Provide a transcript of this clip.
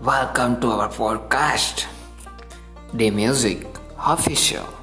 Welcome to our podcast, The Music Official.